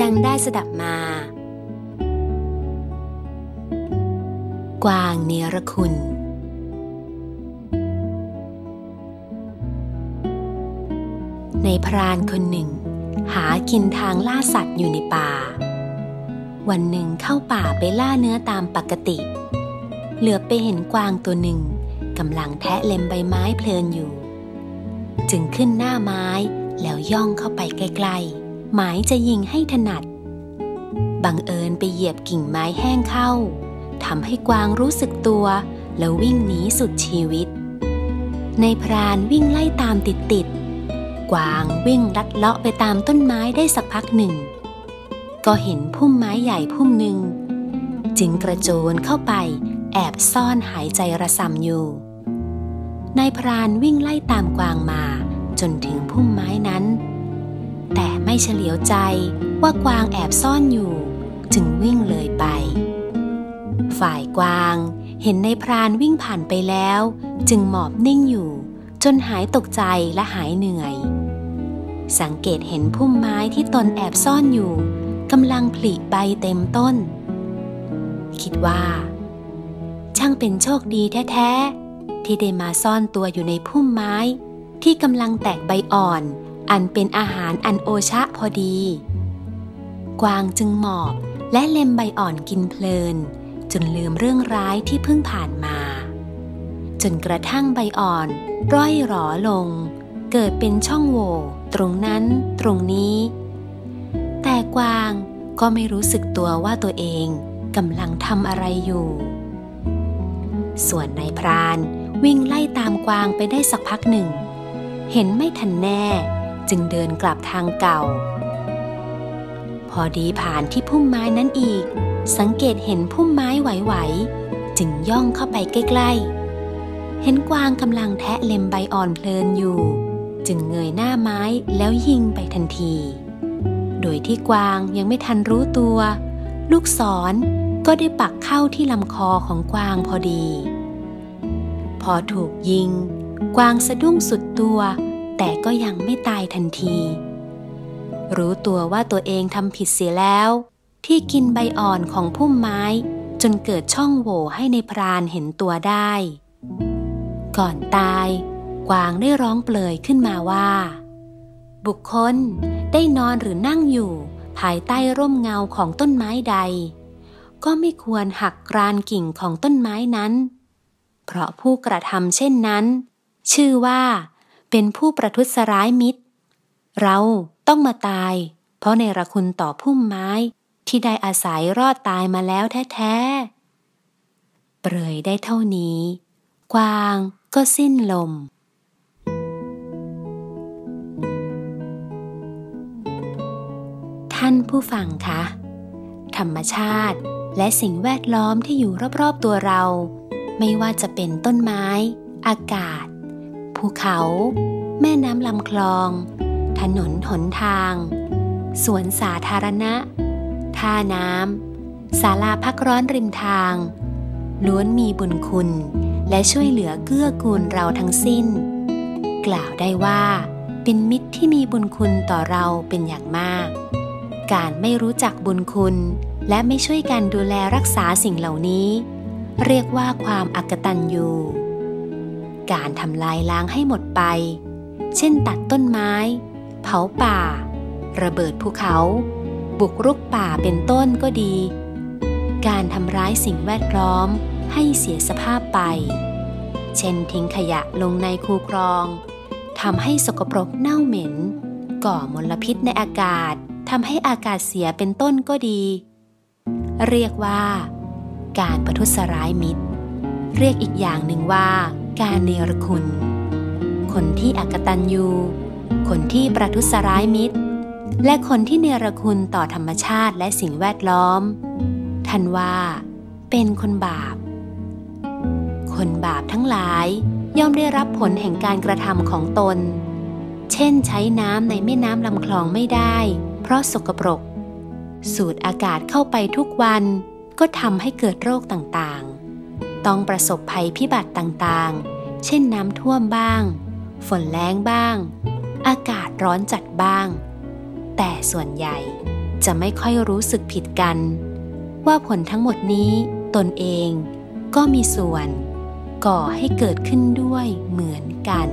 ดังได้สดับมา กวางเนรคุณ ในพรานคนหนึ่ง หากินทางล่าสัตว์อยู่ในป่า วันหนึ่งเข้าป่าไปล่าเนื้อตามปกติ เหลือไปเห็นกวางตัวหนึ่งกำลังแทะเล็มใบไม้เพลินอยู่ จึงขึ้นหน้าไม้แล้วย่องเข้าไปใกล้ ๆ หมายจะยิงให้ถนัด บังเอิญไปเหยียบกิ่งไม้แห้งเข้าทำให้กวางรู้สึกตัว แล้ววิ่งหนีสุดชีวิต ในพรานวิ่งไล่ตามติดๆกวางวิ่งลัดเลาะไปตามต้นไม้ได้สักพักหนึ่ง ก็เห็นพุ่มไม้ใหญ่พุ่มหนึ่ง จึงกระโจนเข้าไปแอบซ่อนหายใจระสำอยู่ นายพรานวิ่งไล่ตามกวางมาจนถึงพุ่มไม้นั้น แต่ไม่เฉลียวใจว่ากวางแอบซ่อนอยู่ จึงวิ่งเลยไป ฝ่ายกวางเห็นในพรานวิ่งผ่านไปแล้ว จึงหมอบนิ่งอยู่ จนหายตกใจและหายเหนื่อย สังเกตเห็นพุ่มไม้ที่ตนแอบซ่อนอยู่กำลังผลิใบเต็มต้น คิดว่า ช่างเป็นโชคดีแท้ ๆ ที่ได้มาซ่อนตัวอยู่ในพุ่มไม้ที่กำลังแตกใบอ่อน อันเป็นอาหารอันโอชะพอดี กวางจึงหมอบและเล็มใบอ่อนกินเพลิน จนลืมเรื่องร้ายที่เพิ่งผ่านมา จนกระทั่งใบอ่อนร่อยหรอลง เกิดเป็นช่องโหว่ตรงนั้นตรงนี้ แต่กวางก็ไม่รู้สึกตัวว่าตัวเองกำลังทำอะไรอยู่ ส่วนนายพรานวิ่งไล่ตามกวางไปได้สักพักหนึ่ง เห็นไม่ทันแน่ จึงเดินกลับทางเก่า พอดีผ่านที่พุ่มไม้นั้นอีก สังเกตเห็นพุ่มไม้ไหวๆจึงย่องเข้าไปใกล้ๆ เห็นกวางกำลังแทะเล็มใบอ่อนเพลินอยู่ จึงเงยหน้าไม้แล้วยิงไปทันที โดยที่กวางยังไม่ทันรู้ตัว ลูกศรก็ได้ปักเข้าที่ลำคอของกวางพอดี พอถูกยิง กวางสะดุ้งสุดตัว แต่ก็ยังไม่ตายทันที รู้ตัวว่าตัวเองทำผิดเสียแล้ว ที่กินใบอ่อนของพุ่มไม้ จนเกิดช่องโหว่ให้ในพรานเห็นตัวได้ ก่อนตาย กวางได้ร้องเปลยขึ้นมาว่า บุคคลได้นอนหรือนั่งอยู่ ภายใต้ร่มเงาของต้นไม้ใด ก็ไม่ควรหักกรานกิ่งของต้นไม้นั้น เพราะผู้กระทำเช่นนั้น ชื่อว่า เป็นผู้ประทุษร้ายมิตร เราต้องมาตาย เพราะในระคุณต่อพุ่มไม้ที่ได้อาศัยรอดตายมาแล้วแท้ๆ เปรยได้เท่านี้ กวางก็สิ้นลม ท่านผู้ฟังคะ ธรรมชาติและสิ่งแวดล้อมที่อยู่รอบๆตัวเรา ไม่ว่าจะเป็นต้นไม้ อากาศ ภูเขา แม่น้ำลำคลอง ถนนหนทาง สวนสาธารณะ ท่าน้ำศาลาพักร้อนริมทาง ล้วนมีบุญคุณและช่วยเหลือเกื้อกูลเราทั้งสิ้น กล่าวได้ว่าเป็นมิตรที่มีบุญคุณต่อเราเป็นอย่างมาก การไม่รู้จักบุญคุณและไม่ช่วยกันดูแลรักษาสิ่งเหล่านี้ เรียกว่าความอักตันยู การทำลายล้างให้หมดไป เช่นตัดต้นไม้ เผาป่า ระเบิดภูเขา บุกรุกป่าเป็นต้นก็ดี การทำร้ายสิ่งแวดล้อมให้เสียสภาพไป เช่นทิ้งขยะลงในคูคลองทำให้สกปรกเน่าเหม็น ก่อมลพิษในอากาศทำให้อากาศเสียเป็นต้นก็ดี เรียกว่า การประทุษร้ายมิตร เรียกอีกอย่างหนึ่งว่า การเนรคุณ คนที่อักตันยูคนที่ประทุษร้ายมิตร และคนที่เนรคุณต่อธรรมชาติและสิ่งแวดล้อม ท่านว่า เป็นคนบาป คนบาปทั้งหลายย่อมได้รับผลแห่งการกระทำของตน เช่นใช้น้ำในแม่น้ำลำคลองไม่ได้ เพราะสกปรก สูดอากาศเข้าไปทุกวันก็ทำให้เกิดโรคต่างๆ ต้องประสบภัยพิบัติต่างๆ เช่นน้ำท่วมบ้าง ฝนแรงบ้าง อากาศร้อนจัดบ้าง แต่ส่วนใหญ่จะไม่ค่อยรู้สึกผิดกัน ว่าผลทั้งหมดนี้ตนเองก็มีส่วน ก่อให้เกิดขึ้นด้วยเหมือนกัน